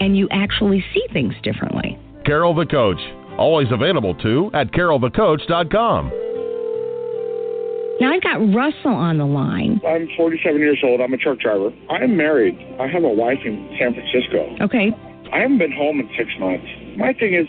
and you actually see things differently. Carol the Coach. Always available too at carolthecoach.com. Now, I've got Russell on the line. I'm 47 years old. I'm a truck driver. I'm married. I have a wife in San Francisco. Okay. I haven't been home in six months. My thing is,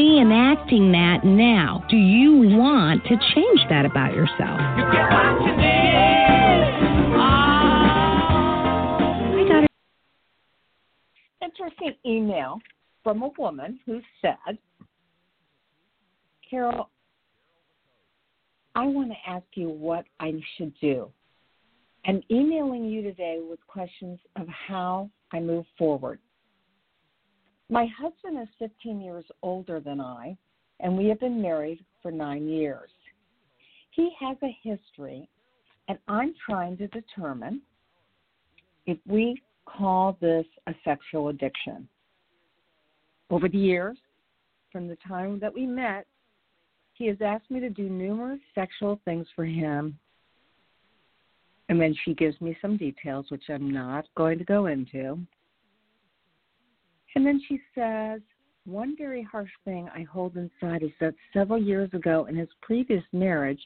reenacting that now. Do you want to change that about yourself? Ah. I got it. interesting email from a woman who said, Carol, I want to ask you what I should do. I'm emailing you today with questions of how I move forward. My husband is 15 years older than I, and we have been married for nine years. He has a history, and I'm trying to determine if we call this a sexual addiction. Over the years, from the time that we met, he has asked me to do numerous sexual things for him. And then she gives me some details, which I'm not going to go into. And then she says, One very harsh thing I hold inside is that several years ago in his previous marriage,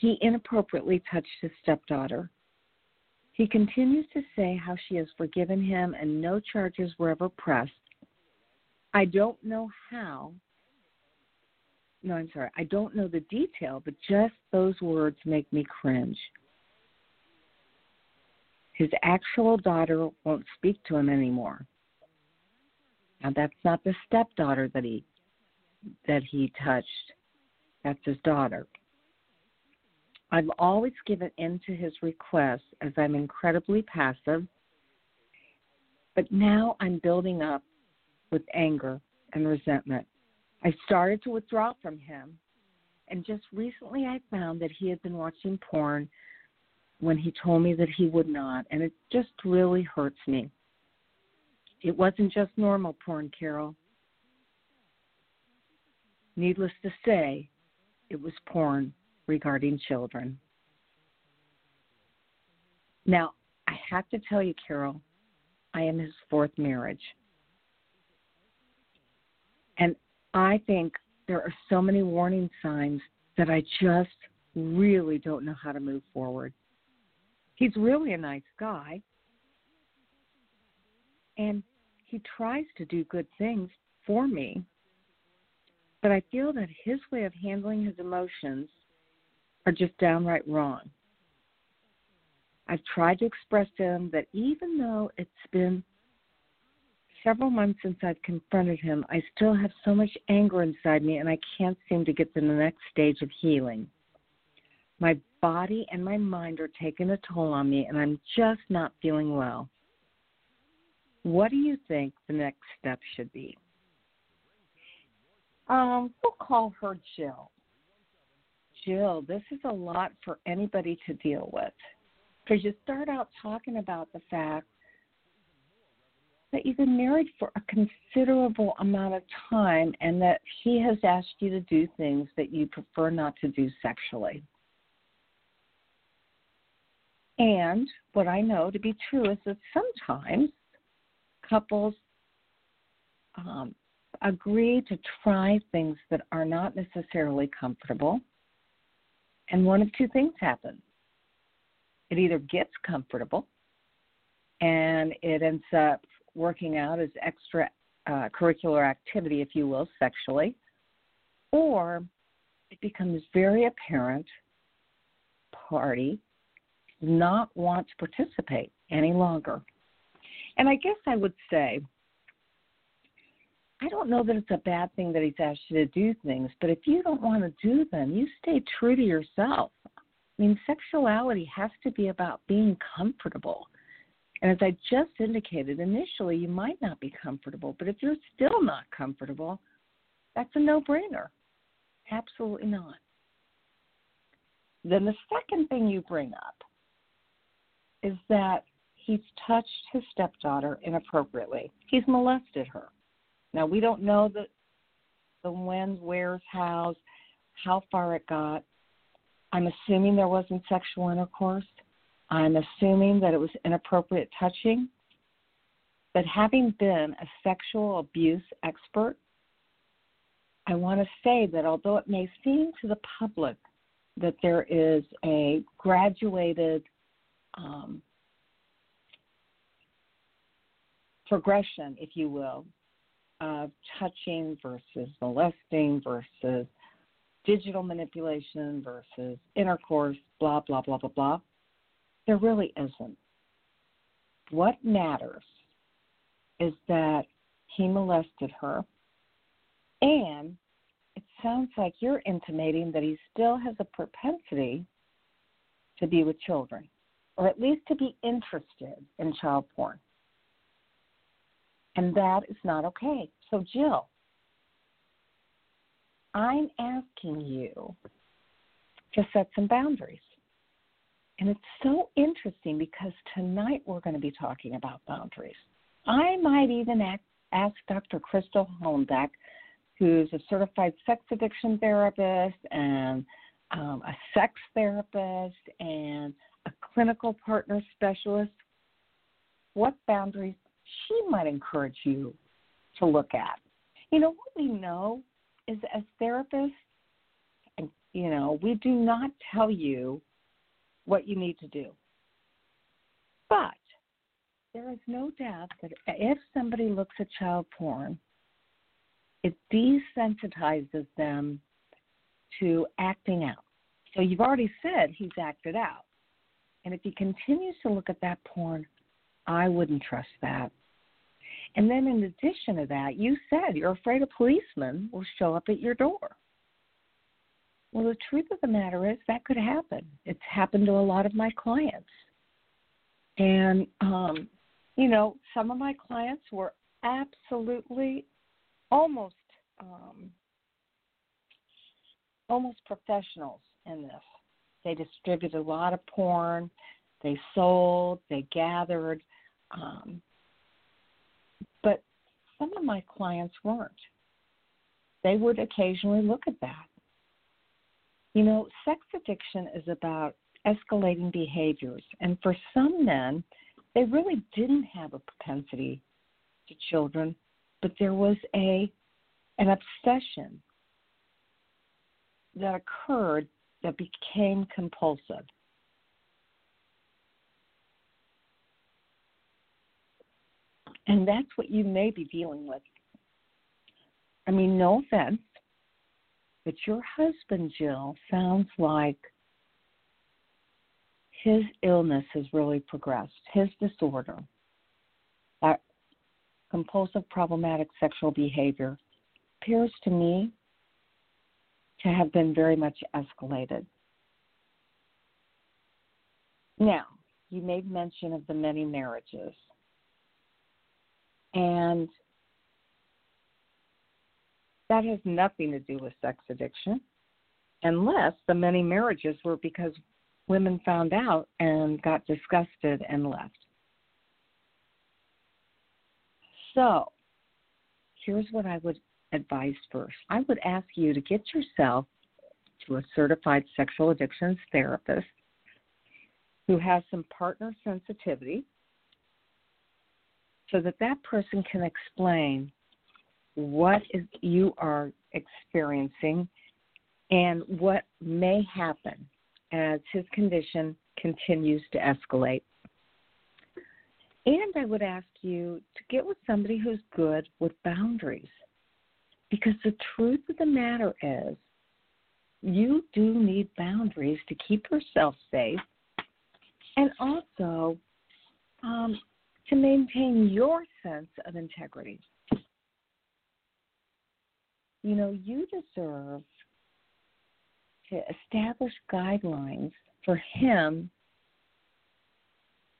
he inappropriately touched his stepdaughter. He continues to say how she has forgiven him and no charges were ever pressed. I don't know how. No, I'm sorry. I don't know the detail, but just those words make me cringe. His actual daughter won't speak to him anymore. Now that's not the stepdaughter that he that he touched. That's his daughter. I've always given in to his requests as I'm incredibly passive, but now I'm building up with anger and resentment. I started to withdraw from him, and just recently I found that he had been watching porn when he told me that he would not, and it just really hurts me. It wasn't just normal porn, Carol. Needless to say, it was porn regarding children. Now, I have to tell you, Carol, I am his fourth marriage. And I think there are so many warning signs that I just really don't know how to move forward. He's really a nice guy. And he tries to do good things for me. But I feel that his way of handling his emotions are just downright wrong. I've tried to express to him that even though it's been several months since I've confronted him, I still have so much anger inside me and I can't seem to get to the next stage of healing. My body and my mind are taking a toll on me and I'm just not feeling well. What do you think the next step should be? Um, we'll call her Jill. Jill, this is a lot for anybody to deal with. Because you start out talking about the fact that you've been married for a considerable amount of time and that he has asked you to do things that you prefer not to do sexually. And what I know to be true is that sometimes couples um, agree to try things that are not necessarily comfortable. And one of two things happens it either gets comfortable and it ends up working out as extra uh, curricular activity, if you will, sexually, or it becomes very apparent party not want to participate any longer. And I guess I would say, I don't know that it's a bad thing that he's asked you to do things, but if you don't want to do them, you stay true to yourself. I mean, sexuality has to be about being comfortable. And as I just indicated, initially you might not be comfortable, but if you're still not comfortable, that's a no brainer. Absolutely not. Then the second thing you bring up is that he's touched his stepdaughter inappropriately. He's molested her. Now we don't know the the when, where's, how's, how far it got. I'm assuming there wasn't sexual intercourse. I'm assuming that it was inappropriate touching. But having been a sexual abuse expert, I want to say that although it may seem to the public that there is a graduated um, progression, if you will, of touching versus molesting versus digital manipulation versus intercourse, blah, blah, blah, blah, blah. There really isn't. What matters is that he molested her, and it sounds like you're intimating that he still has a propensity to be with children, or at least to be interested in child porn. And that is not okay. So, Jill, I'm asking you to set some boundaries. And it's so interesting because tonight we're going to be talking about boundaries. I might even ask, Dr. Crystal Hollenbeck, who's a certified sex addiction therapist and um, a sex therapist and clinical partner specialist, what boundaries she might encourage you to look at. You know, what we know is as therapists, you know, we do not tell you what you need to do. But there is no doubt that if somebody looks at child porn, it desensitizes them to acting out. So you've already said he's acted out. And if he continues to look at that porn, I wouldn't trust that. And then in addition to that, you said you're afraid a policeman will show up at your door. Well, the truth of the matter is that could happen. It's happened to a lot of my clients. And, um, you know, some of my clients were absolutely almost um, almost professionals in this. They distributed a lot of porn, they sold, they gathered. Um, but some of my clients weren't. They would occasionally look at that. You know, sex addiction is about escalating behaviors. And for some men, they really didn't have a propensity to children, but there was a an obsession that occurred that became compulsive. And that's what you may be dealing with. I mean, no offense, but your husband, Jill, sounds like his illness has really progressed, his disorder, that compulsive problematic sexual behavior appears to me to have been very much escalated. Now, you made mention of the many marriages. And that has nothing to do with sex addiction, unless the many marriages were because women found out and got disgusted and left. So, here's what I would advise first I would ask you to get yourself to a certified sexual addictions therapist who has some partner sensitivity so that that person can explain what is you are experiencing and what may happen as his condition continues to escalate. And I would ask you to get with somebody who's good with boundaries. Because the truth of the matter is, you do need boundaries to keep yourself safe and also um, to maintain your sense of integrity. You know, you deserve to establish guidelines for him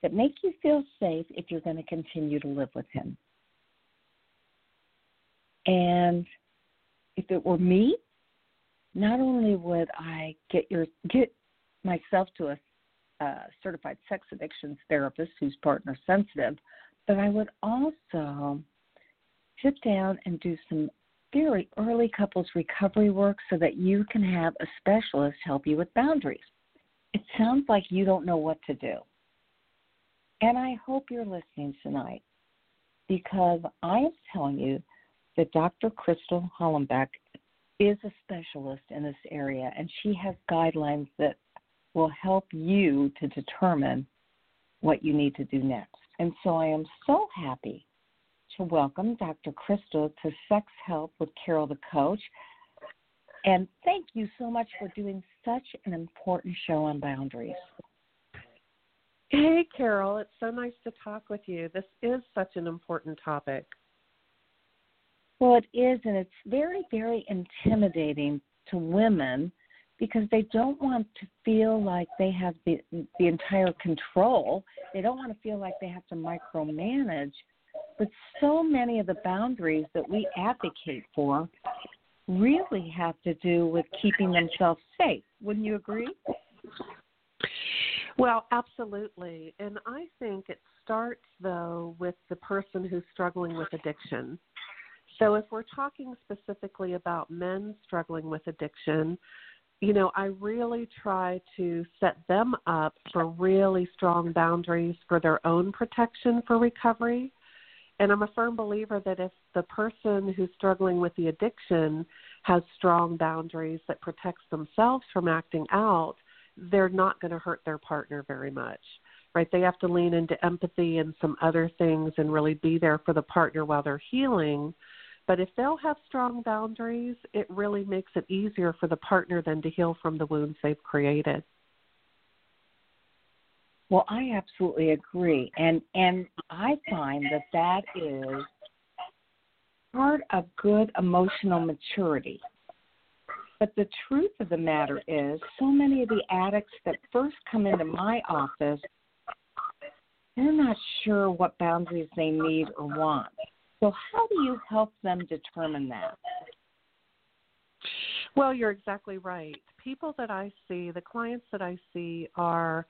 that make you feel safe if you're going to continue to live with him. And if it were me, not only would I get your get myself to a certified sex addictions therapist who's partner sensitive, but I would also sit down and do some very early couples recovery work so that you can have a specialist help you with boundaries. It sounds like you don't know what to do. And I hope you're listening tonight because I am telling you that Dr. Crystal Hollenbeck is a specialist in this area and she has guidelines that will help you to determine what you need to do next. And so I am so happy to welcome Dr. Crystal to Sex Help with Carol the Coach. And thank you so much for doing such an important show on boundaries. Hey, Carol, it's so nice to talk with you. This is such an important topic. Well, it is, and it's very, very intimidating to women because they don't want to feel like they have the the entire control. They don't want to feel like they have to micromanage but so many of the boundaries that we advocate for really have to do with keeping themselves safe. Wouldn't you agree? Well, absolutely. And I think it starts, though, with the person who's struggling with addiction. So if we're talking specifically about men struggling with addiction, you know, I really try to set them up for really strong boundaries for their own protection for recovery and I'm a firm believer that if the person who's struggling with the addiction has strong boundaries that protects themselves from acting out, they're not going to hurt their partner very much. Right? They have to lean into empathy and some other things and really be there for the partner while they're healing. But if they'll have strong boundaries, it really makes it easier for the partner then to heal from the wounds they've created. Well, I absolutely agree, and and I find that that is part of good emotional maturity. But the truth of the matter is, so many of the addicts that first come into my office, they're not sure what boundaries they need or want. So, how do you help them determine that? Well, you're exactly right. People that I see, the clients that I see, are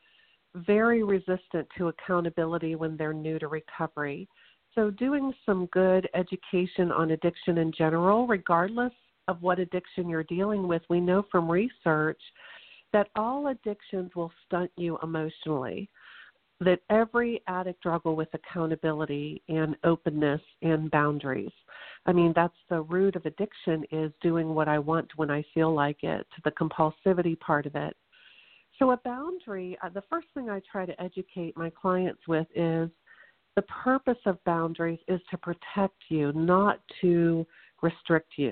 very resistant to accountability when they're new to recovery. So, doing some good education on addiction in general, regardless of what addiction you're dealing with, we know from research that all addictions will stunt you emotionally. That every addict struggle with accountability and openness and boundaries. I mean, that's the root of addiction is doing what I want when I feel like it, the compulsivity part of it. So, a boundary, uh, the first thing I try to educate my clients with is the purpose of boundaries is to protect you, not to restrict you.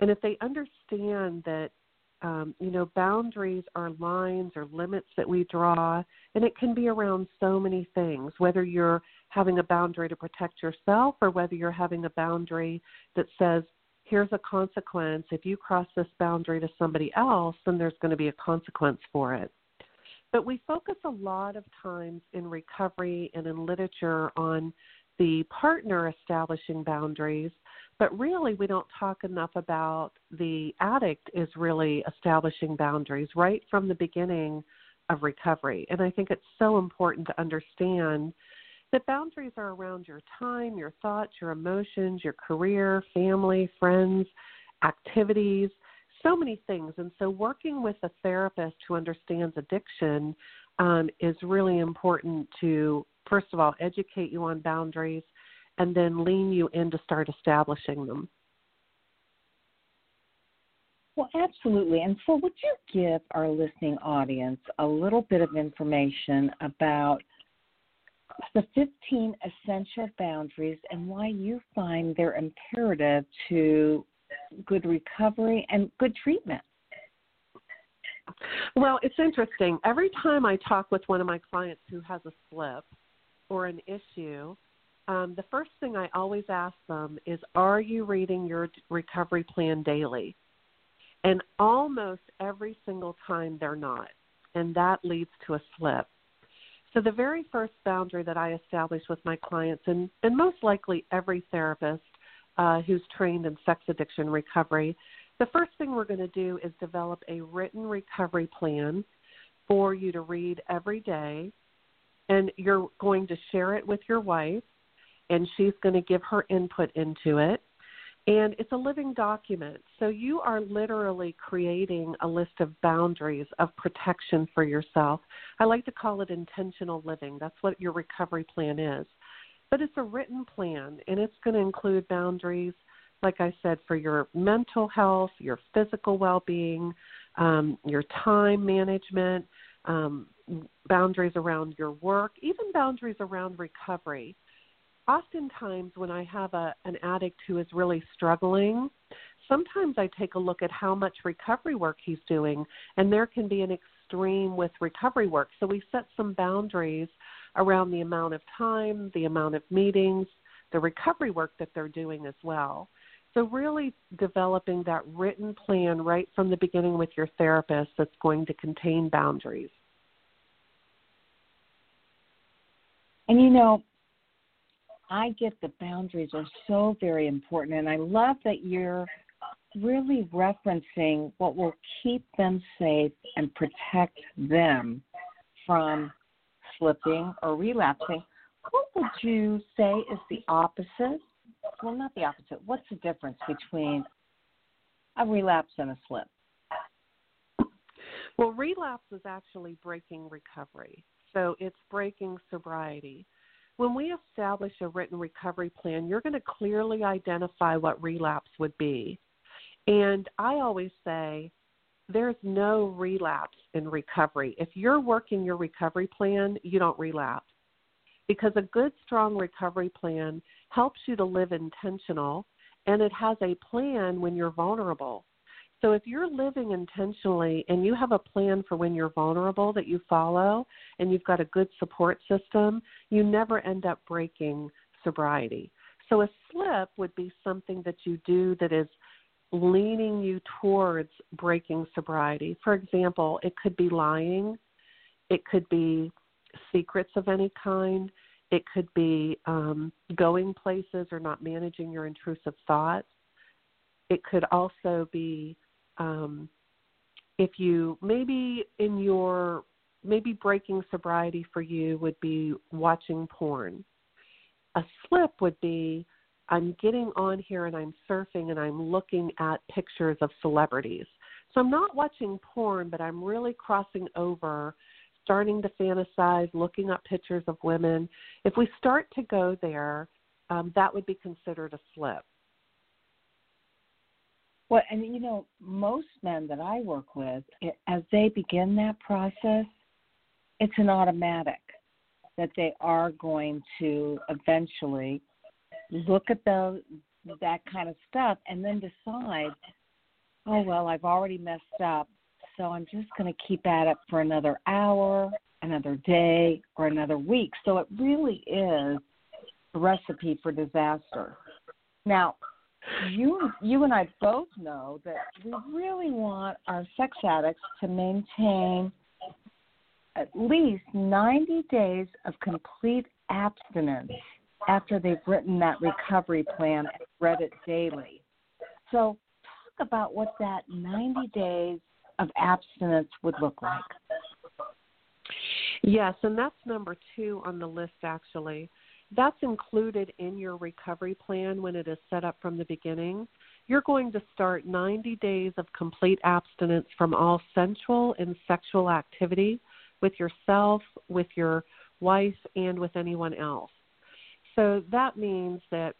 And if they understand that, um, you know, boundaries are lines or limits that we draw, and it can be around so many things, whether you're having a boundary to protect yourself or whether you're having a boundary that says, here's a consequence. If you cross this boundary to somebody else, then there's going to be a consequence for it. But we focus a lot of times in recovery and in literature on the partner establishing boundaries, but really we don't talk enough about the addict is really establishing boundaries right from the beginning of recovery. And I think it's so important to understand that boundaries are around your time, your thoughts, your emotions, your career, family, friends, activities, so many things. And so, working with a therapist who understands addiction um, is really important to, first of all, educate you on boundaries and then lean you in to start establishing them. Well, absolutely. And so, would you give our listening audience a little bit of information about the 15 essential boundaries and why you find they're imperative to good recovery and good treatment? Well, it's interesting. Every time I talk with one of my clients who has a slip or an issue, um, the first thing I always ask them is Are you reading your recovery plan daily? And almost every single time they're not. And that leads to a slip. So, the very first boundary that I establish with my clients, and, and most likely every therapist uh, who's trained in sex addiction recovery, the first thing we're going to do is develop a written recovery plan for you to read every day. And you're going to share it with your wife, and she's going to give her input into it and it's a living document. So you are literally creating a list of boundaries of protection for yourself. I like to call it intentional living. That's what your recovery plan is. But it's a written plan, and it's going to include boundaries, like I said, for your mental health, your physical well being, um, your time management, um, boundaries around your work, even boundaries around recovery oftentimes when I have a an addict who is really struggling, sometimes I take a look at how much recovery work he's doing, and there can be an extreme with recovery work. So we set some boundaries around the amount of time, the amount of meetings, the recovery work that they're doing as well. So, really developing that written plan right from the beginning with your therapist that's going to contain boundaries. And you know, I get the boundaries are so very important, and I love that you're really referencing what will keep them safe and protect them from slipping or relapsing. What would you say is the opposite? Well, not the opposite. What's the difference between a relapse and a slip? Well, relapse is actually breaking recovery. So it's breaking sobriety. When we establish a written recovery plan, you're going to clearly identify what relapse would be. And I always say there's no relapse in recovery. If you're working your recovery plan, you don't relapse. Because a good, strong recovery plan helps you to live intentional and it has a plan when you're vulnerable. So if you're living intentionally and you have a plan for when you're vulnerable that you follow and you've got a good support system, you never end up breaking sobriety. So a slip would be something that you do that is leaning you towards breaking sobriety. For example, it could be lying, it could be secrets of any kind, it could be um, going places or not managing your intrusive thoughts. It could also be um, if you maybe in your maybe breaking sobriety for you would be watching porn. A slip would be I'm getting on here and I'm surfing and I'm looking at pictures of celebrities. So I'm not watching porn, but I'm really crossing over, starting to fantasize, looking up pictures of women. If we start to go there, um, that would be considered a slip. Well, and you know, most men that I work with, it, as they begin that process, it's an automatic that they are going to eventually look at the that kind of stuff and then decide, oh well, I've already messed up, so I'm just going to keep at it for another hour, another day, or another week. So it really is a recipe for disaster. Now, you you and I both know that we really want our sex addicts to maintain at least 90 days of complete abstinence after they've written that recovery plan and read it daily. So, talk about what that 90 days of abstinence would look like. Yes, and that's number two on the list actually. That's included in your recovery plan when it is set up from the beginning. You're going to start 90 days of complete abstinence from all sensual and sexual activity with yourself, with your wife, and with anyone else. So that means that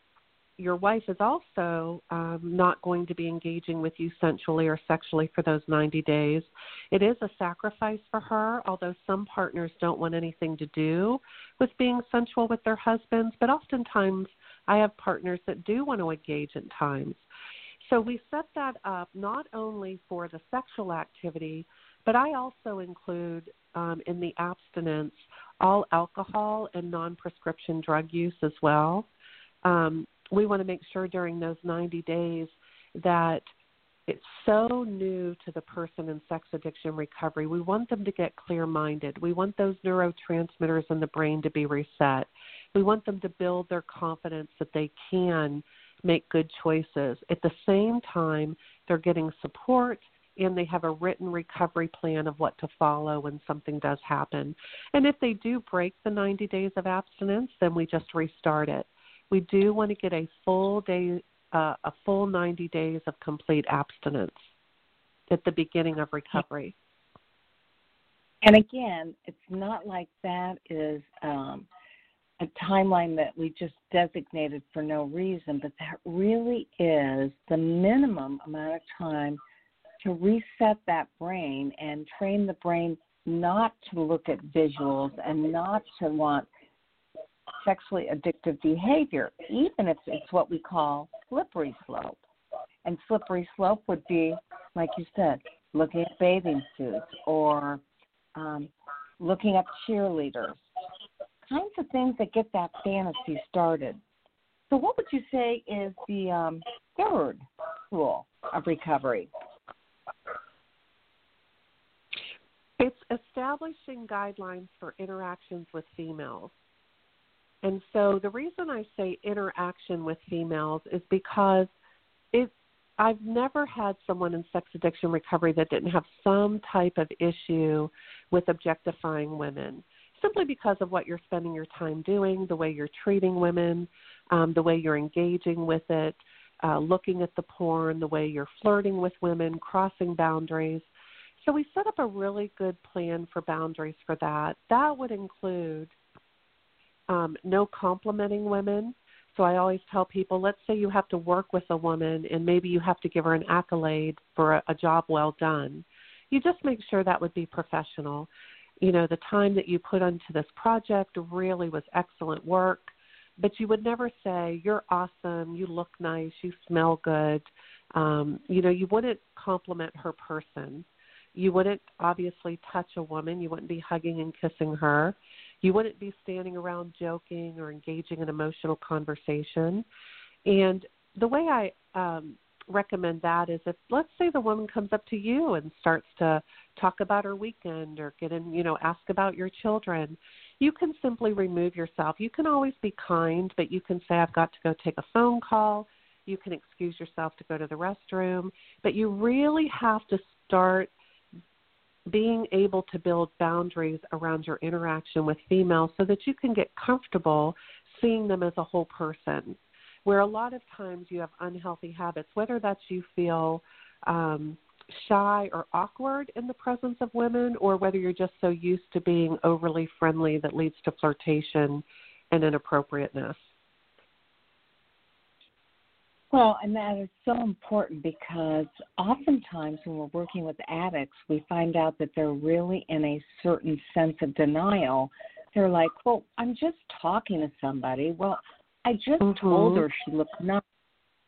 your wife is also um, not going to be engaging with you sensually or sexually for those 90 days. It is a sacrifice for her, although some partners don't want anything to do with being sensual with their husbands, but oftentimes I have partners that do want to engage at times. So we set that up not only for the sexual activity, but I also include um, in the abstinence all alcohol and non prescription drug use as well. Um, we want to make sure during those 90 days that it's so new to the person in sex addiction recovery. We want them to get clear minded. We want those neurotransmitters in the brain to be reset. We want them to build their confidence that they can make good choices. At the same time, they're getting support and they have a written recovery plan of what to follow when something does happen. And if they do break the 90 days of abstinence, then we just restart it. We do want to get a full day, uh, a full 90 days of complete abstinence at the beginning of recovery. And again, it's not like that is um, a timeline that we just designated for no reason, but that really is the minimum amount of time to reset that brain and train the brain not to look at visuals and not to want sexually addictive behavior, even if it's what we call slippery slope. And slippery slope would be, like you said, looking at bathing suits or um, looking at cheerleaders, kinds of things that get that fantasy started. So, what would you say is the um, third rule of recovery? It's establishing guidelines for interactions with females. And so the reason I say interaction with females is because it I've never had someone in sex addiction recovery that didn't have some type of issue with objectifying women simply because of what you're spending your time doing, the way you're treating women, um, the way you're engaging with it, uh, looking at the porn, the way you're flirting with women, crossing boundaries. So we set up a really good plan for boundaries for that. That would include um, no complimenting women. So I always tell people, let's say you have to work with a woman and maybe you have to give her an accolade for a, a job well done. You just make sure that would be professional. You know, the time that you put into this project really was excellent work, but you would never say, You're awesome, you look nice, you smell good. Um, you know, you wouldn't compliment her person you wouldn't obviously touch a woman. You wouldn't be hugging and kissing her. You wouldn't be standing around joking or engaging in emotional conversation. And the way I um, recommend that is if let's say the woman comes up to you and starts to talk about her weekend or get in, you know, ask about your children, you can simply remove yourself. You can always be kind, but you can say I've got to go take a phone call. You can excuse yourself to go to the restroom, but you really have to start being able to build boundaries around your interaction with females so that you can get comfortable seeing them as a whole person. Where a lot of times you have unhealthy habits, whether that's you feel um, shy or awkward in the presence of women, or whether you're just so used to being overly friendly that leads to flirtation and inappropriateness. Well, and that is so important because oftentimes when we're working with addicts, we find out that they're really in a certain sense of denial. They're like, well, I'm just talking to somebody. Well, I just mm-hmm. told her she looked nice.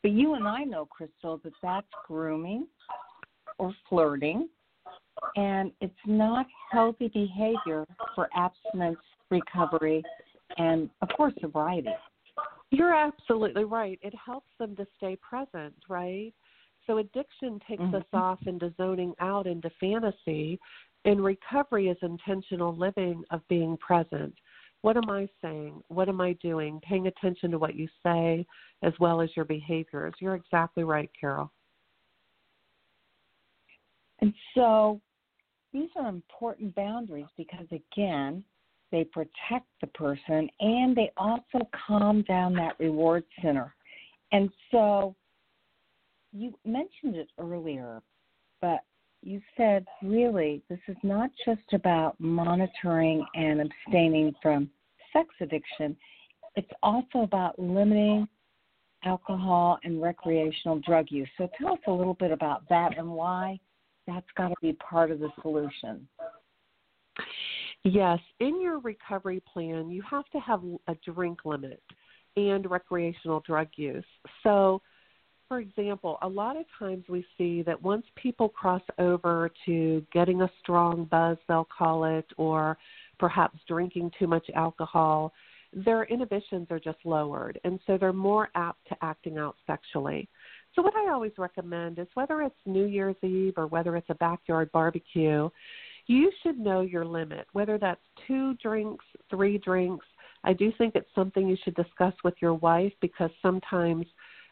But you and I know, Crystal, that that's grooming or flirting, and it's not healthy behavior for abstinence recovery and, of course, sobriety. You're absolutely right. It helps them to stay present, right? So addiction takes mm-hmm. us off into zoning out into fantasy, and recovery is intentional living of being present. What am I saying? What am I doing? Paying attention to what you say as well as your behaviors. You're exactly right, Carol. And so these are important boundaries because, again, they protect the person, and they also calm down that reward center. And so you mentioned it earlier, but you said really this is not just about monitoring and abstaining from sex addiction, it's also about limiting alcohol and recreational drug use. So tell us a little bit about that and why that's got to be part of the solution. Yes, in your recovery plan, you have to have a drink limit and recreational drug use. So, for example, a lot of times we see that once people cross over to getting a strong buzz, they'll call it, or perhaps drinking too much alcohol, their inhibitions are just lowered. And so they're more apt to acting out sexually. So, what I always recommend is whether it's New Year's Eve or whether it's a backyard barbecue, you should know your limit, whether that's two drinks, three drinks. I do think it's something you should discuss with your wife because sometimes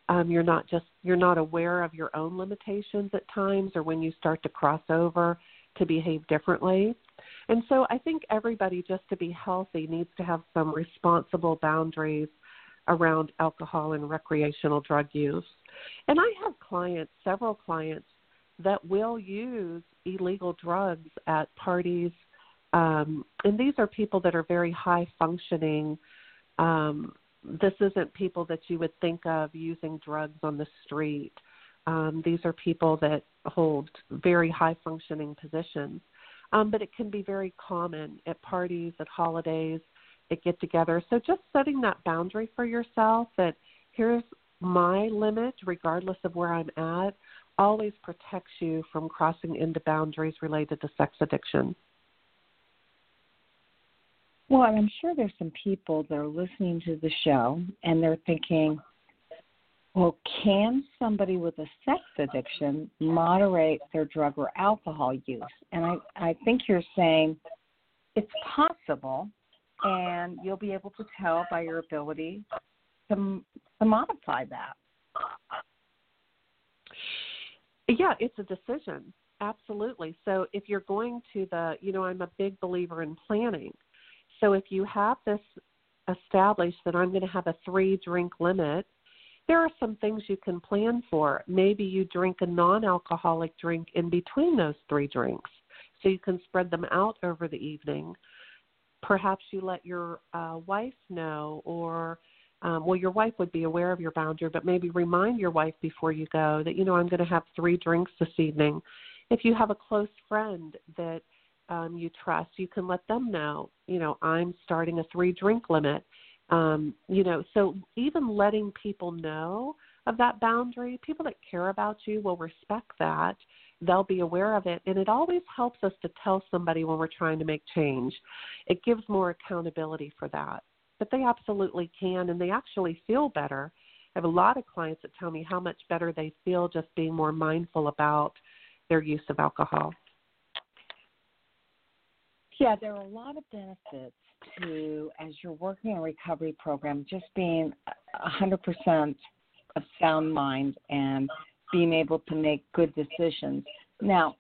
um, you're not just you're not aware of your own limitations at times or when you start to cross over to behave differently. And so I think everybody just to be healthy needs to have some responsible boundaries around alcohol and recreational drug use. And I have clients, several clients that will use illegal drugs at parties. Um, and these are people that are very high functioning. Um, this isn't people that you would think of using drugs on the street. Um, these are people that hold very high functioning positions. Um, but it can be very common at parties, at holidays, at get together. So just setting that boundary for yourself that here's my limit, regardless of where I'm at, always protects you from crossing into boundaries related to sex addiction. Well, I'm sure there's some people that are listening to the show and they're thinking, well, can somebody with a sex addiction moderate their drug or alcohol use? And I, I think you're saying it's possible, and you'll be able to tell by your ability to, to modify that. Yeah, it's a decision. Absolutely. So if you're going to the, you know, I'm a big believer in planning. So if you have this established that I'm going to have a three drink limit, there are some things you can plan for. Maybe you drink a non alcoholic drink in between those three drinks so you can spread them out over the evening. Perhaps you let your uh, wife know or um, well, your wife would be aware of your boundary, but maybe remind your wife before you go that, you know, I'm going to have three drinks this evening. If you have a close friend that um, you trust, you can let them know, you know, I'm starting a three drink limit. Um, you know, so even letting people know of that boundary, people that care about you will respect that. They'll be aware of it. And it always helps us to tell somebody when we're trying to make change. It gives more accountability for that but they absolutely can and they actually feel better. I have a lot of clients that tell me how much better they feel just being more mindful about their use of alcohol. Yeah, there are a lot of benefits to, as you're working a recovery program, just being 100% of sound mind and being able to make good decisions. Now,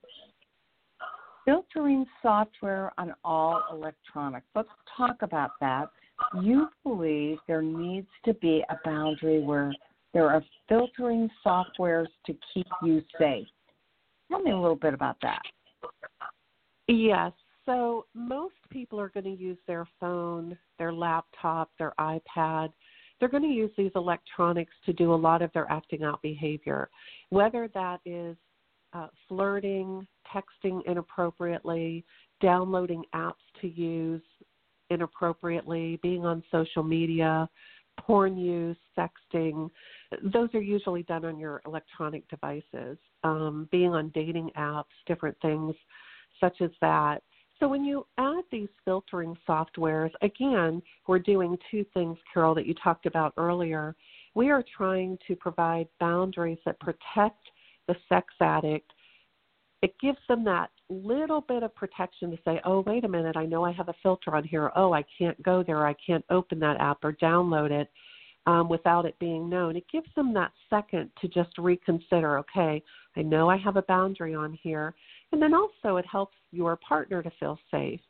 filtering software on all electronics. Let's talk about that you believe there needs to be a boundary where there are filtering softwares to keep you safe. Tell me a little bit about that. Yes. So most people are going to use their phone, their laptop, their iPad. They're going to use these electronics to do a lot of their acting out behavior, whether that is uh, flirting, texting inappropriately, downloading apps to use, inappropriately, being on social media, porn use, sexting. Those are usually done on your electronic devices. Um, being on dating apps, different things such as that. So when you add these filtering softwares, again, we're doing two things, Carol, that you talked about earlier. We are trying to provide boundaries that protect the sex addict. It gives them that little bit of protection to say, oh, wait a minute, I know I have a filter on here. Oh, I can't go there. I can't open that app or download it um, without it being known. It gives them that second to just reconsider, okay, I know I have a boundary on here. And then also it helps your partner to feel safe.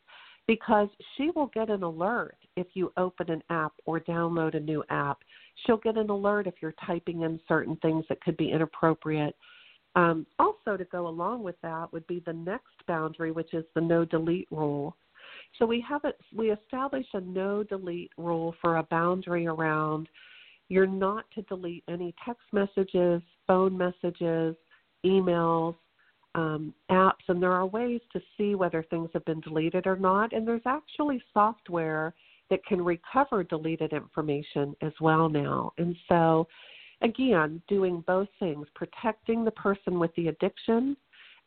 because she will get an alert if you open an app or download a new app. She'll get an alert if you're typing in certain things that could be inappropriate. Um, also, to go along with that would be the next boundary, which is the no delete rule. So we have it. We establish a no delete rule for a boundary around. You're not to delete any text messages, phone messages, emails, um, apps, and there are ways to see whether things have been deleted or not. And there's actually software that can recover deleted information as well now. And so, again, doing both things, protecting the person with the addiction,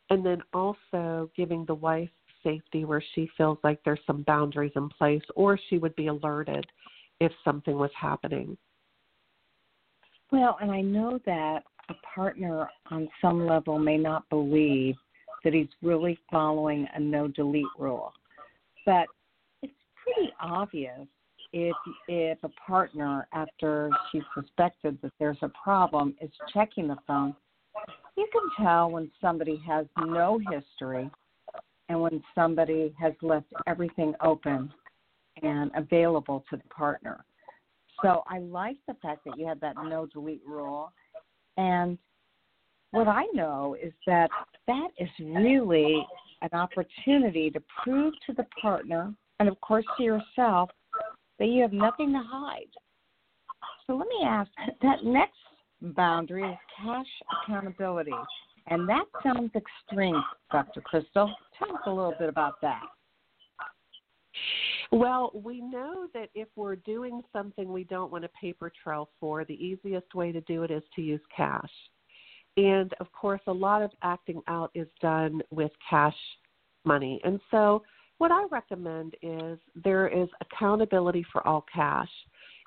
and then also giving the wife safety where she feels like there's some boundaries in place or she would be alerted if something was happening. Well, and I know that a partner on some level may not believe that he's really following a no delete rule. But it's pretty obvious if if a partner after she suspected that there's a problem is checking the phone, you can tell when somebody has no history and when somebody has left everything open and available to the partner. So I like the fact that you have that no delete rule. And what I know is that that is really an opportunity to prove to the partner and, of course, to yourself that you have nothing to hide. So let me ask that next boundary is cash accountability. And that sounds extreme, Dr. Crystal. Tell us a little bit about that. Well, we know that if we're doing something we don't want a paper trail for, the easiest way to do it is to use cash. And of course, a lot of acting out is done with cash money. And so, what I recommend is there is accountability for all cash.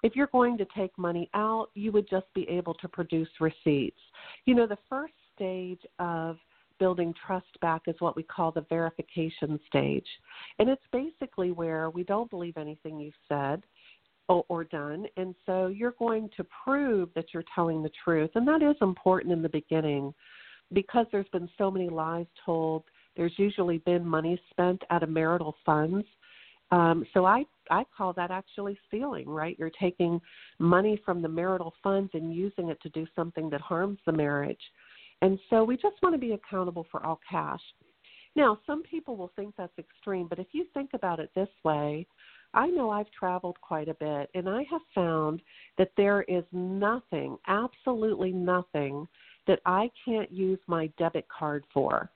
If you're going to take money out, you would just be able to produce receipts. You know, the first stage of building trust back is what we call the verification stage. And it's basically where we don't believe anything you've said or, or, done. And so you're going to prove that you're telling the truth. And that is important in the beginning because there's been so many lies told. There's usually been money spent out of marital funds. Um, so I, I call that actually stealing, right? You're taking money from the marital funds and using it to do something that harms the marriage. And so we just want to be accountable for all cash. Now, some people will think that's extreme, but if you think about it this way, I know I've traveled quite a bit, and I have found that there is nothing, absolutely nothing, that I can't use my debit card for,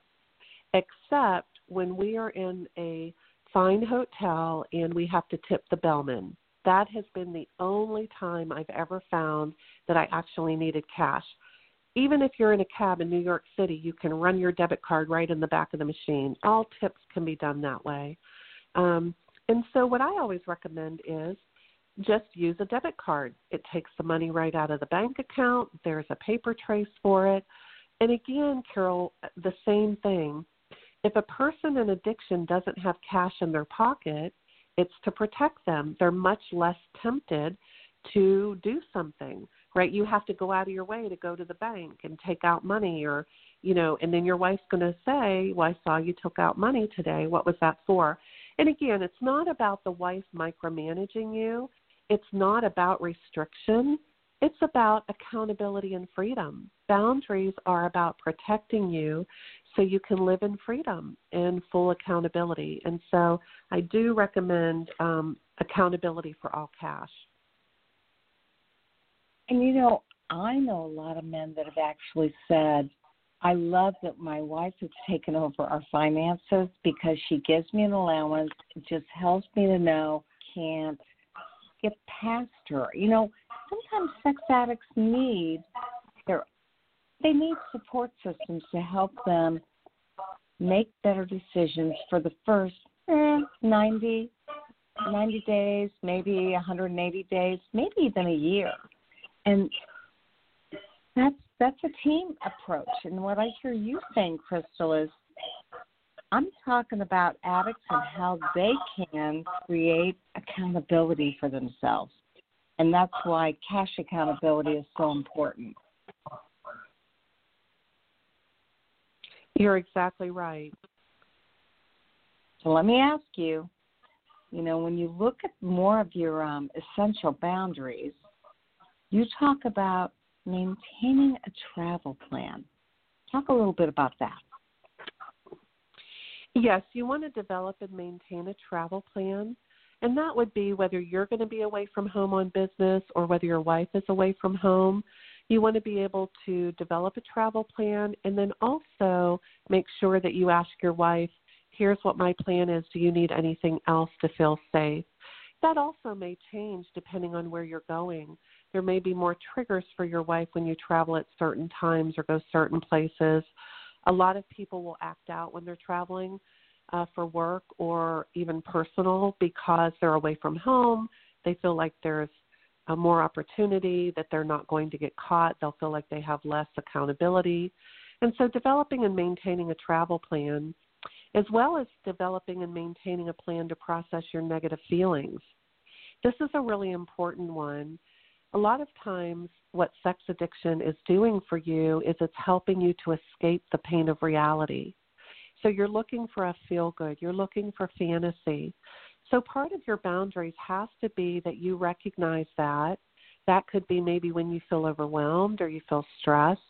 except when we are in a fine hotel and we have to tip the bellman. That has been the only time I've ever found that I actually needed cash even if you're in a cab in New York City, you can run your debit card right in the back of the machine. All tips can be done that way. Um, and so, what I always recommend is just use a debit card. It takes the money right out of the bank account, there's a paper trace for it. And again, Carol, the same thing. If a person in addiction doesn't have cash in their pocket, it's to protect them. They're much less tempted to do something right? You have to go out of your way to go to the bank and take out money or, you know, and then your wife's going to say, "Well, I saw you took out money today. What was that for?" And again, it's not about the wife micromanaging you. It's not about restriction. It's about accountability and freedom. Boundaries are about protecting you so you can live in freedom and full accountability. And so I do recommend um, accountability for all cash. And you know, I know a lot of men that have actually said, I love that my wife has taken over our finances because she gives me an allowance. It just helps me to know can't get past her. You know, sometimes sex addicts need they need support systems to help them make better decisions for the first eh, 90, 90 days, maybe 180 days, maybe even a year and that's that's a team approach. And what I hear you saying, Crystal, is I'm talking about addicts and how they can create accountability for themselves. And that's why cash accountability is so important. You're exactly right. So let me ask you you know, when you look at more of your um, essential boundaries, you talk about maintaining a travel plan. Talk a little bit about that. Yes, you want to develop and maintain a travel plan. And that would be whether you're going to be away from home on business or whether your wife is away from home. You want to be able to develop a travel plan and then also make sure that you ask your wife, here's what my plan is. Do you need anything else to feel safe? That also may change depending on where you're going. There may be more triggers for your wife when you travel at certain times or go certain places. A lot of people will act out when they're traveling uh, for work or even personal because they're away from home. They feel like there's a more opportunity, that they're not going to get caught. They'll feel like they have less accountability. And so, developing and maintaining a travel plan, as well as developing and maintaining a plan to process your negative feelings. This is a really important one. A lot of times, what sex addiction is doing for you is it's helping you to escape the pain of reality. So you're looking for a feel good, you're looking for fantasy. So part of your boundaries has to be that you recognize that. That could be maybe when you feel overwhelmed or you feel stressed,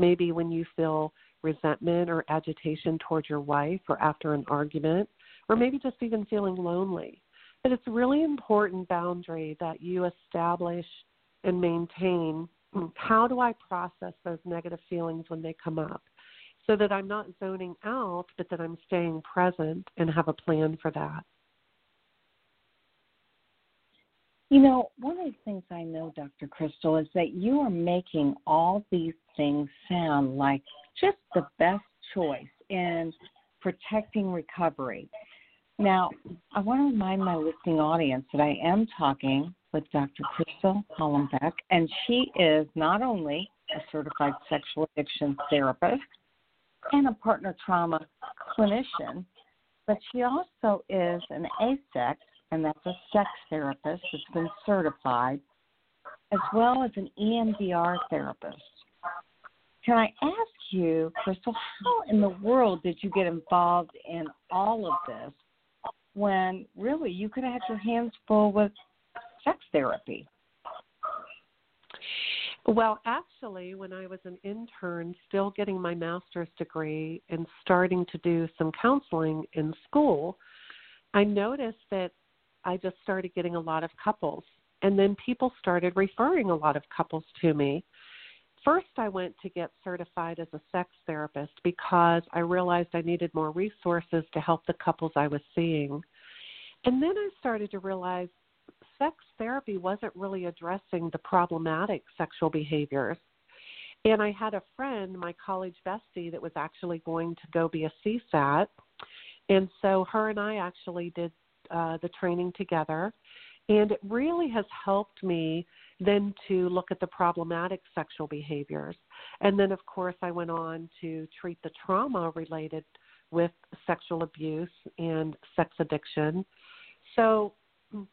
maybe when you feel resentment or agitation towards your wife or after an argument, or maybe just even feeling lonely. But it's really important boundary that you establish and maintain mm, how do I process those negative feelings when they come up? so that I'm not zoning out, but that I'm staying present and have a plan for that. You know, one of the things I know, Dr. Crystal, is that you are making all these things sound like just the best choice in protecting recovery. Now, I want to remind my listening audience that I am talking with Dr. Crystal Hollenbeck, and she is not only a certified sexual addiction therapist, and a partner trauma clinician, but she also is an AASECT, and that's a sex therapist that's been certified, as well as an EMDR therapist. Can I ask you, Crystal, how in the world did you get involved in all of this when really you could have had your hands full with sex therapy? Well, actually, when I was an intern, still getting my master's degree and starting to do some counseling in school, I noticed that I just started getting a lot of couples. And then people started referring a lot of couples to me. First, I went to get certified as a sex therapist because I realized I needed more resources to help the couples I was seeing. And then I started to realize sex therapy wasn't really addressing the problematic sexual behaviors. And I had a friend, my college bestie, that was actually going to go be a CSAT. And so her and I actually did uh, the training together. And it really has helped me then to look at the problematic sexual behaviors. And then, of course, I went on to treat the trauma related with sexual abuse and sex addiction. So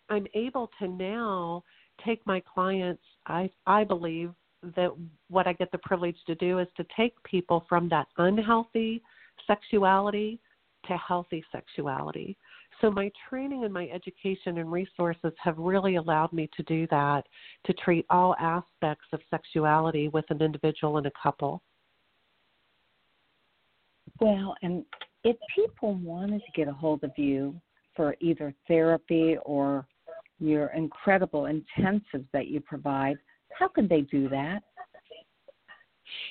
I'm able to now take my clients. I I believe that what I get the privilege to do is to take people from that unhealthy sexuality to healthy sexuality. So my training and my education and resources have really allowed me to do that, to treat all aspects of sexuality with an individual and a couple. Well, and if people wanted to get a hold of you, for either therapy or your incredible intensives that you provide, how could they do that?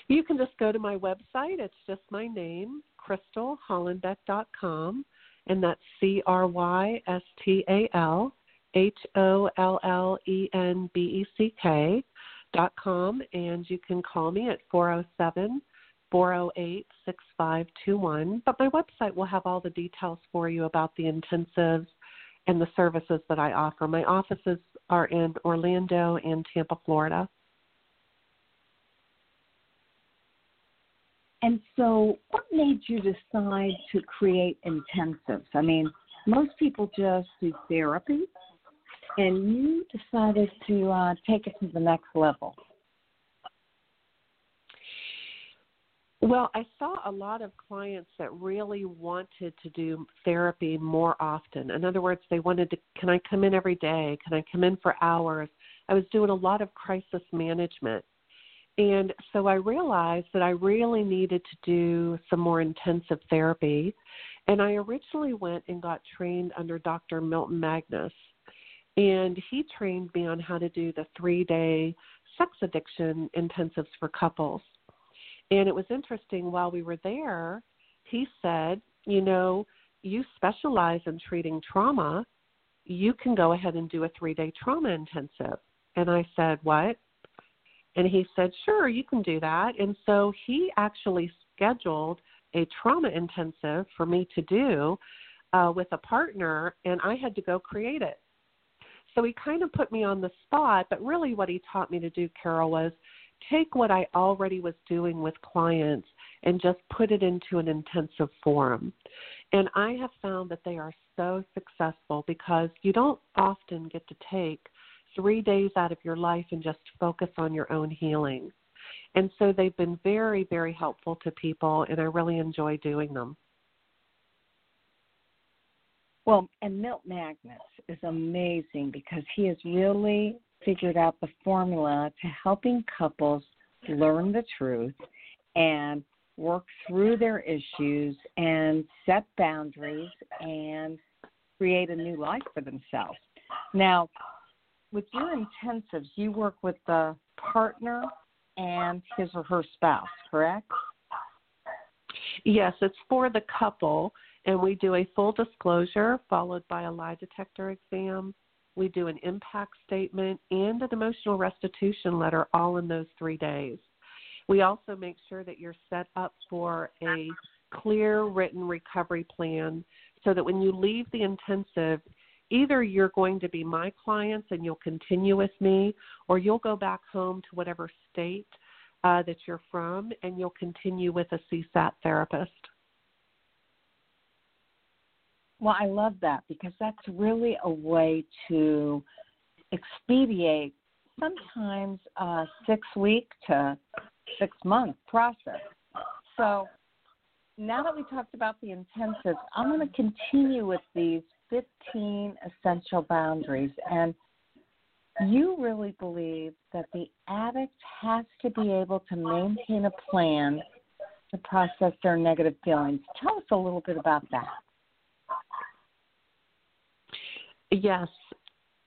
You can just go to my website. It's just my name, crystalhollenbeck.com, and that's C R Y S T A L H O L L E N B E C K dot com, and you can call me at four zero oh seven 408 6521. But my website will have all the details for you about the intensives and the services that I offer. My offices are in Orlando and Tampa, Florida. And so, what made you decide to create intensives? I mean, most people just do therapy, and you decided to uh, take it to the next level. Well, I saw a lot of clients that really wanted to do therapy more often. In other words, they wanted to can I come in every day? Can I come in for hours? I was doing a lot of crisis management. And so I realized that I really needed to do some more intensive therapy. And I originally went and got trained under Dr. Milton Magness. And he trained me on how to do the three day sex addiction intensives for couples. And it was interesting while we were there, he said, you know, you specialize in treating trauma. You can go ahead and do a three day trauma intensive. And I said, What? And he said, Sure, you can do that. And so he actually scheduled a trauma intensive for me to do uh, with a partner, and I had to go create it. So he kind of put me on the spot, but really what he taught me to do, Carol, was take what I already was doing with clients and just put it into an intensive forum. And I have found that they are so successful because you don't often get to take three days out of your life and just focus on your own healing. And so they've been very, very helpful to people, and I really enjoy doing them. Well, and Milt Magness is amazing because he has really figured out the formula to helping couples learn the truth and work through their issues and set boundaries and create a new life for themselves. Now, with your intensives, you work with the partner and his or her spouse, correct? Yes, it's for the couple, and we do a full disclosure followed by a lie detector exam. We do an impact statement and an emotional restitution letter all in those three days. We also make sure that you're set up for a clear written recovery plan so that when you leave the intensive, either you're going to be my clients and you'll continue with me, or you'll go back home to whatever state uh, that you're from and you'll continue with a CSAT therapist. Well, I love that because that's really a way to expedite sometimes a six week to six month process. So now that we talked about the intensives, I'm going to continue with these 15 essential boundaries. And you really believe that the addict has to be able to maintain a plan to process their negative feelings. Tell us a little bit about that. Yes,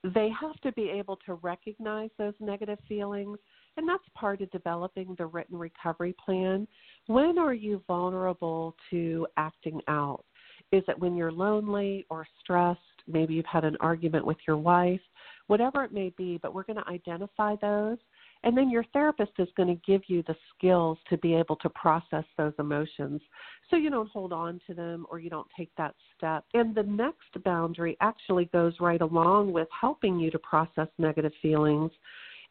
they have to be able to recognize those negative feelings, and that's part of developing the written recovery plan. When are you vulnerable to acting out? Is it when you're lonely or stressed? Maybe you've had an argument with your wife, whatever it may be, but we're going to identify those. And then your therapist is going to give you the skills to be able to process those emotions so you don't hold on to them or you don't take that step. And the next boundary actually goes right along with helping you to process negative feelings.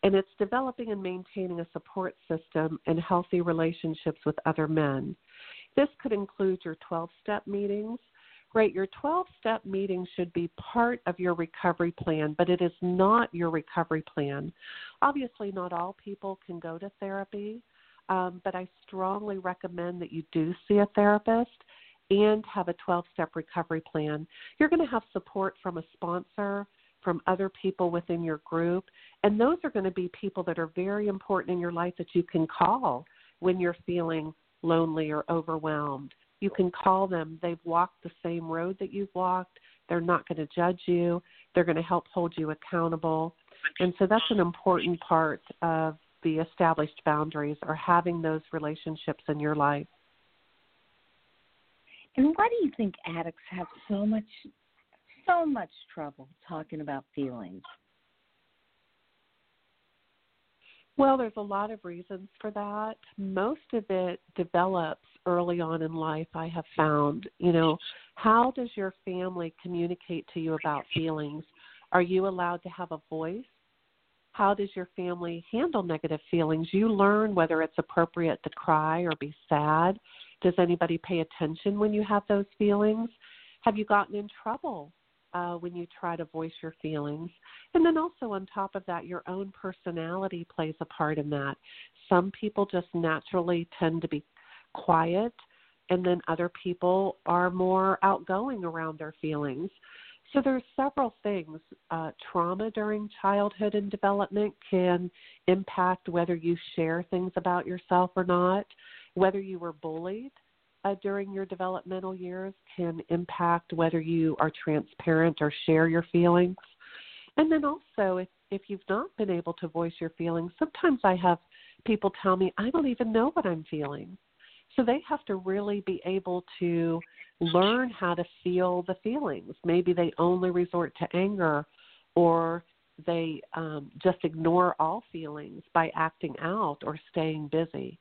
And it's developing and maintaining a support system and healthy relationships with other men. This could include your 12 step meetings. Great, your 12 step meeting should be part of your recovery plan, but it is not your recovery plan. Obviously, not all people can go to therapy, um, but I strongly recommend that you do see a therapist and have a 12 step recovery plan. You're going to have support from a sponsor, from other people within your group, and those are going to be people that are very important in your life that you can call when you're feeling lonely or overwhelmed. You can call them. They've walked the same road that you've walked. They're not going to judge you. They're going to help hold you accountable. And so that's an important part of the established boundaries or having those relationships in your life. And why do you think addicts have so much so much trouble talking about feelings? Well, there's a lot of reasons for that. Most of it develops early on in life, I have found. You know, how does your family communicate to you about feelings? Are you allowed to have a voice? How does your family handle negative feelings? You learn whether it's appropriate to cry or be sad. Does anybody pay attention when you have those feelings? Have you gotten in trouble uh, when you try to voice your feelings. And then also, on top of that, your own personality plays a part in that. Some people just naturally tend to be quiet, and then other people are more outgoing around their feelings. So there's several things. Uh, trauma during childhood and development can impact whether you share things about yourself or not. Whether you were bullied uh, during your developmental years can impact whether you are transparent or share your feelings. And then also, if if you've not been able to voice your feelings, sometimes I have people tell me I don't even know what I'm feeling. So they have to really be able to learn how to feel the feelings. Maybe they only resort to anger or they um, just ignore all feelings by acting out or staying busy.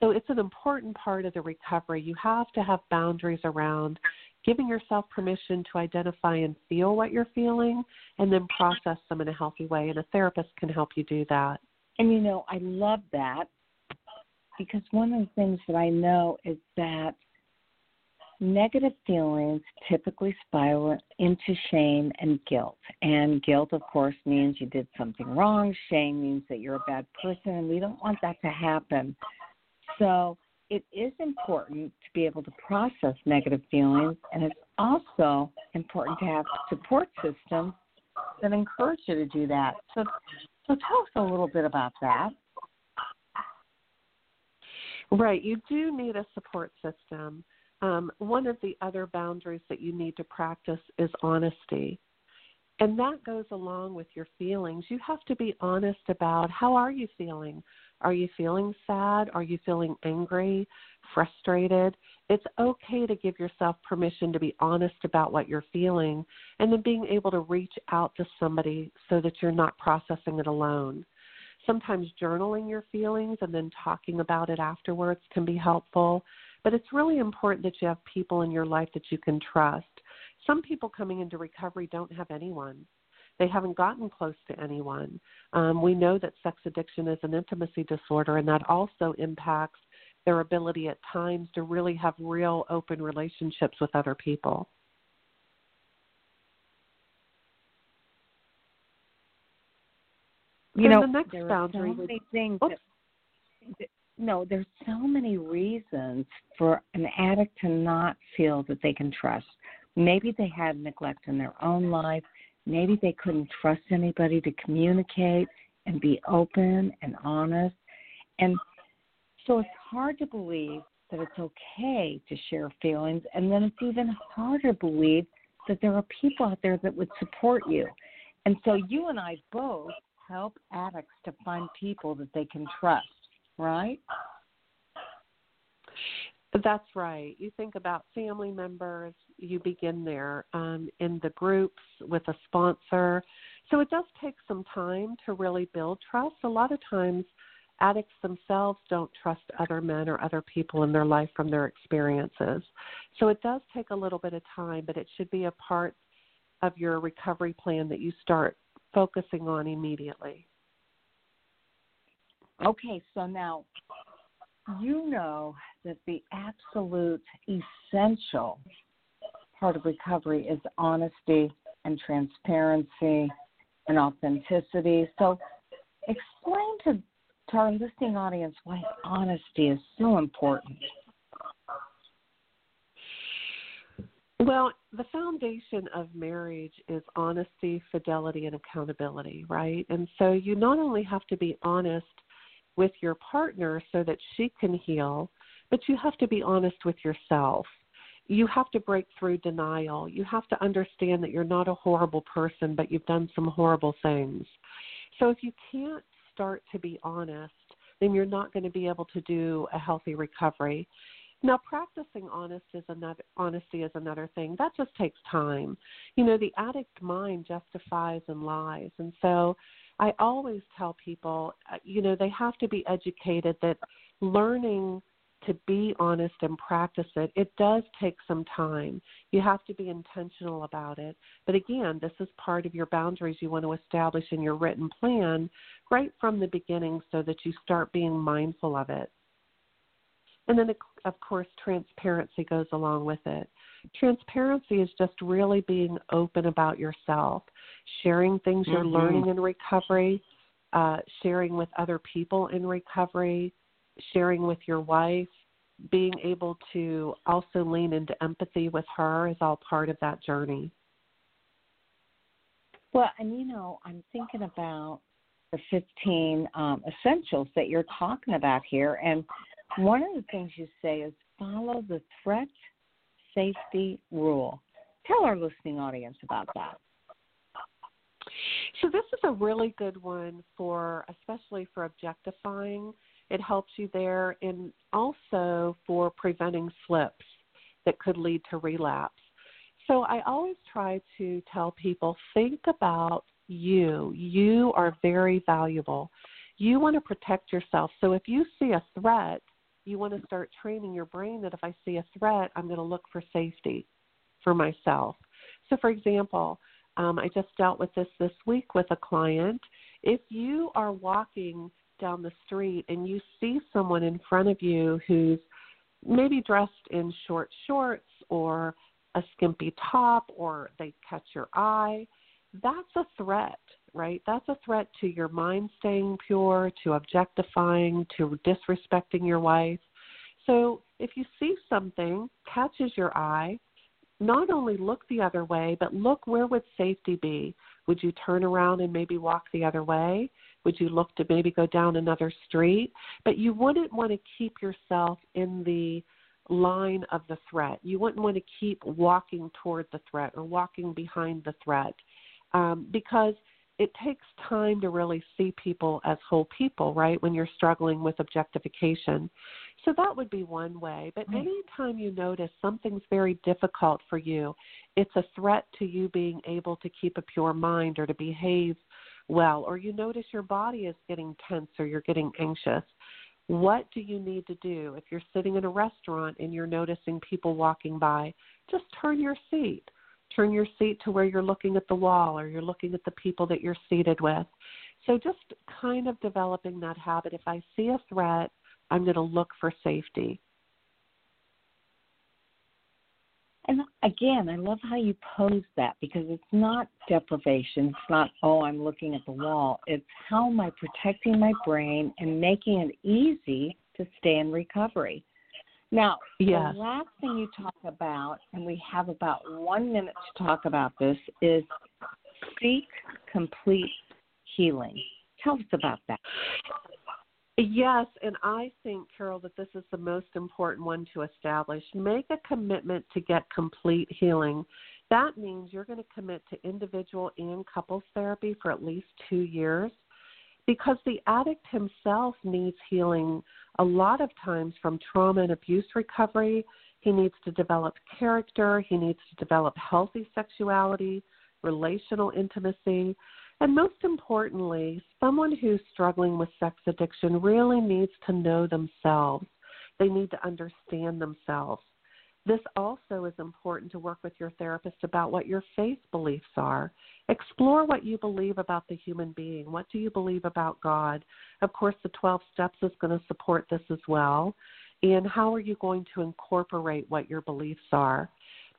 So it's an important part of the recovery. You have to have boundaries around giving yourself permission to identify and feel what you're feeling and then process them in a healthy way. And a therapist can help you do that. And you know, I love that because one of the things that I know is that negative feelings typically spiral into shame and guilt. And guilt, of course, means you did something wrong. Shame means that you're a bad person, and we don't want that to happen. So it is important to be able to process negative feelings, and it's also important to have support systems that encourage you to do that. So, so tell us a little bit about that. Right, you do need a support system. Um, one of the other boundaries that you need to practice is honesty. And that goes along with your feelings. You have to be honest about how are you feeling? Are you feeling sad? Are you feeling angry, frustrated? It's okay to give yourself permission to be honest about what you're feeling and then being able to reach out to somebody so that you're not processing it alone. Sometimes journaling your feelings and then talking about it afterwards can be helpful, but it's really important that you have people in your life that you can trust. Some people coming into recovery don't have anyone they haven't gotten close to anyone. Um, we know that sex addiction is an intimacy disorder, and that also impacts their ability at times to really have real open relationships with other people. You know, the next there boundary are so many would, things. oops. That, no, there's so many reasons for an addict to not feel that they can trust. Maybe they had neglect in their own life. Maybe they couldn't trust anybody to communicate and be open and honest. And so it's hard to believe that it's okay to share feelings. And then it's even harder to believe that there are people out there that would support you. And so you and I both help addicts to find people that they can trust, right? That's right. You think about family members, you begin there um, in the groups with a sponsor. So it does take some time to really build trust. A lot of times, addicts themselves don't trust other men or other people in their life from their experiences. So it does take a little bit of time, but it should be a part of your recovery plan that you start focusing on immediately. Okay, so now you know that the absolute essential part of recovery is honesty and transparency and authenticity. So, explain to, to our listening audience why honesty is so important. Well, the foundation of marriage is honesty, fidelity, and accountability, right? And so you not only have to be honest with your partner so that she can heal, but you have to be honest with yourself. You have to break through denial. You have to understand that you're not a horrible person, but you've done some horrible things. So if you can't start to be honest, then you're not going to be able to do a healthy recovery. Now, practicing honest is another, honesty is another thing. That just takes time. You know, the addict mind justifies and lies. And so I always tell people, uh, you know, they have to be educated that learning to be honest and practice it, it does take some time. You have to be intentional about it. But again, this is part of your boundaries you want to establish in your written plan right from the beginning so that you start being mindful of it. And then, of course, transparency goes along with it. Transparency is just really being open about yourself, sharing things you're mm-hmm. learning in recovery, uh, sharing with other people in recovery, sharing with your wife, being able to also lean into empathy with her is all part of that journey. Well, and you know, I'm thinking about the 15 um, essentials that you're talking about here. And one of the things you say is follow the threat safety rule. Tell our listening audience about that. So this is a really good one for especially for objectifying. It helps you there and also for preventing slips that could lead to relapse. So I always try to tell people think about you. You are very valuable. You want to protect yourself. So if you see a threat, you want to start training your brain that if I see a threat, I'm going to look for safety for myself. So, for example, um, I just dealt with this this week with a client. If you are walking down the street and you see someone in front of you who's maybe dressed in short shorts or a skimpy top or they catch your eye, that's a threat, right? That's a threat to your mind staying pure, to objectifying, to disrespecting your wife. So if you see something catches your eye, not only look the other way, but look where would safety be? Would you turn around and maybe walk the other way? Would you look to maybe go down another street? But you wouldn't want to keep yourself in the line of the threat. You wouldn't want to keep walking toward the threat or walking behind the threat um, because it takes time to really see people as whole people, right? When you're struggling with objectification. So that would be one way. But mm-hmm. anytime you notice something's very difficult for you, it's a threat to you being able to keep a pure mind or to behave well, or you notice your body is getting tense or you're getting anxious. What do you need to do? If you're sitting in a restaurant and you're noticing people walking by, just turn your seat turn your seat to where you're looking at the wall or you're looking at the people that you're seated with. So just kind of developing that habit. If I see a threat, I'm going to look for safety. And again, I love how you pose that because it's not deprivation. It's not, oh, I'm looking at the wall. It's how am I protecting my brain and making it easy to stay in recovery. Now, the last thing you talk about, and we have about one minute to talk about this, is seek complete healing. Tell us about that. Yes, and I think, Carol, that this is the most important one to establish. Make a commitment to get complete healing. That means you're going to commit to individual and couples therapy for at least two years because the addict himself needs healing a lot of times from trauma and abuse recovery. He needs to develop character, he needs to develop healthy sexuality, relational intimacy, and most importantly, someone who's struggling with sex addiction really needs to know themselves. They need to understand themselves. This also is important to work with your therapist about what your faith beliefs are. Explore what you believe about the human being. What do you believe about God? Of course, the 12 steps is going to support this as well. And how are you going to incorporate what your beliefs are?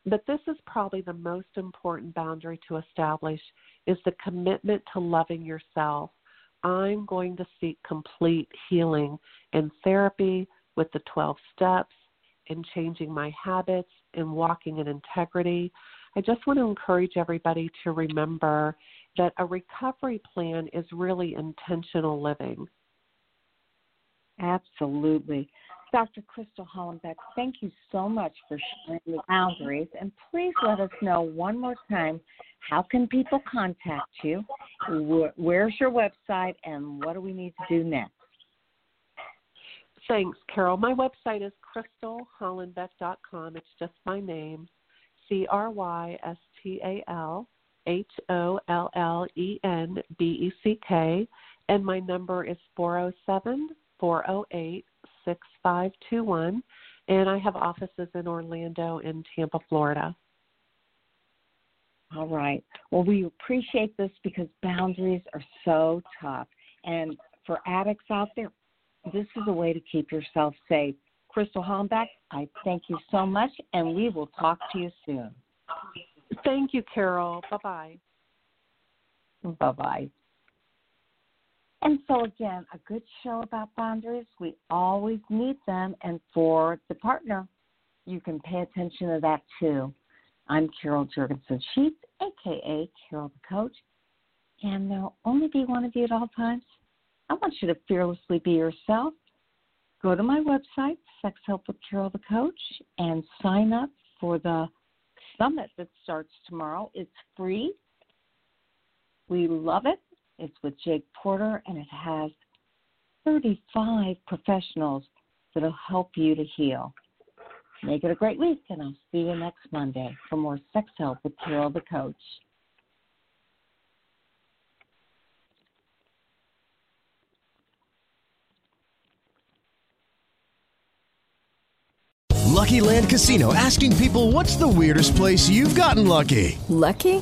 But this is probably the most important boundary to establish is the commitment to loving yourself. I'm going to seek complete healing in therapy with the 12 steps in changing my habits and walking in integrity. I just want to encourage everybody to remember that a recovery plan is really intentional living. Absolutely. Dr. Crystal Hollenbeck, thank you so much for sharing the boundaries. And please let us know one more time how can people contact you? Where's your website? And what do we need to do next? Thanks, Carol. My website is crystalhollenbeck.com. It's just my name, C R Y S T A L H O L L E N B E C K. And my number is 407 408 6521. And I have offices in Orlando and Tampa, Florida. All right. Well, we appreciate this because boundaries are so tough. And for addicts out there, this is a way to keep yourself safe. Crystal Hollenbeck, I thank you so much, and we will talk to you soon. Thank you, Carol. Bye bye. Bye bye. And so, again, a good show about boundaries. We always need them. And for the partner, you can pay attention to that too. I'm Carol Juergensen Sheets, aka Carol the Coach, and there'll only be one of you at all times. I want you to fearlessly be yourself. Go to my website, Sex Help with Carol the Coach, and sign up for the summit that starts tomorrow. It's free. We love it. It's with Jake Porter, and it has 35 professionals that'll help you to heal. Make it a great week, and I'll see you next Monday for more Sex Help with Carol the Coach. Lucky Land Casino asking people what's the weirdest place you've gotten lucky? Lucky?